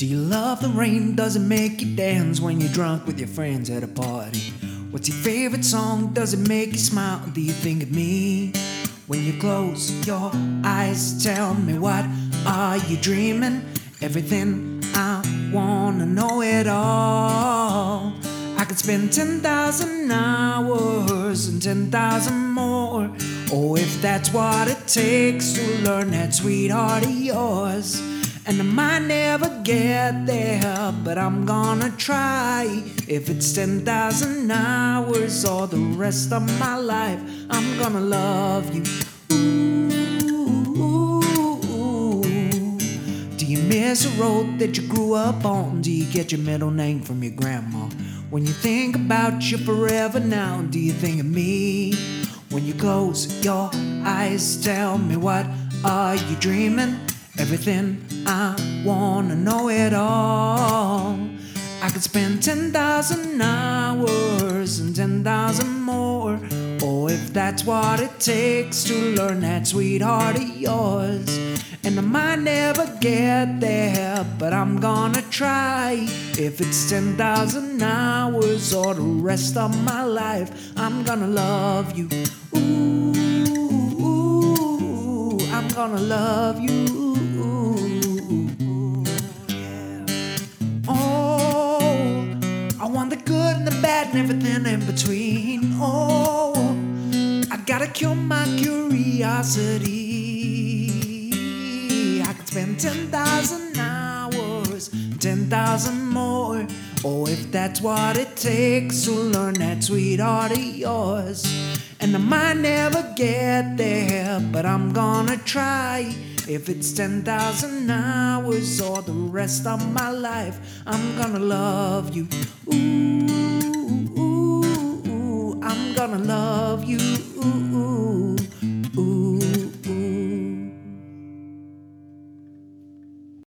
Do you love the rain? Does it make you dance when you're drunk with your friends at a party? What's your favorite song? Does it make you smile? Do you think of me? When you close your eyes, tell me what are you dreaming? Everything I wanna know it all. I could spend 10,000 hours and 10,000 more. Oh, if that's what it takes to learn that sweetheart of yours. And I might never get there, but I'm gonna try. If it's 10,000 hours or the rest of my life, I'm gonna love you. Ooh, do you miss a road that you grew up on? Do you get your middle name from your grandma? When you think about you forever now, do you think of me? When you close your eyes, tell me what are you dreaming? Everything I wanna know it all. I could spend 10,000 hours and 10,000 more. Oh, if that's what it takes to learn that sweetheart of yours. And I might never get there, but I'm gonna try. If it's 10,000 hours or the rest of my life, I'm gonna love you. Ooh, I'm gonna love and everything in between. Oh, I gotta cure my curiosity. I could spend 10,000 hours, 10,000 more. Oh, if that's what it takes to learn that sweetheart of yours. And I might never get there, but I'm gonna try. If it's 10,000 hours or the rest of my life, I'm gonna love you. Ooh, gonna love you. Ooh, ooh.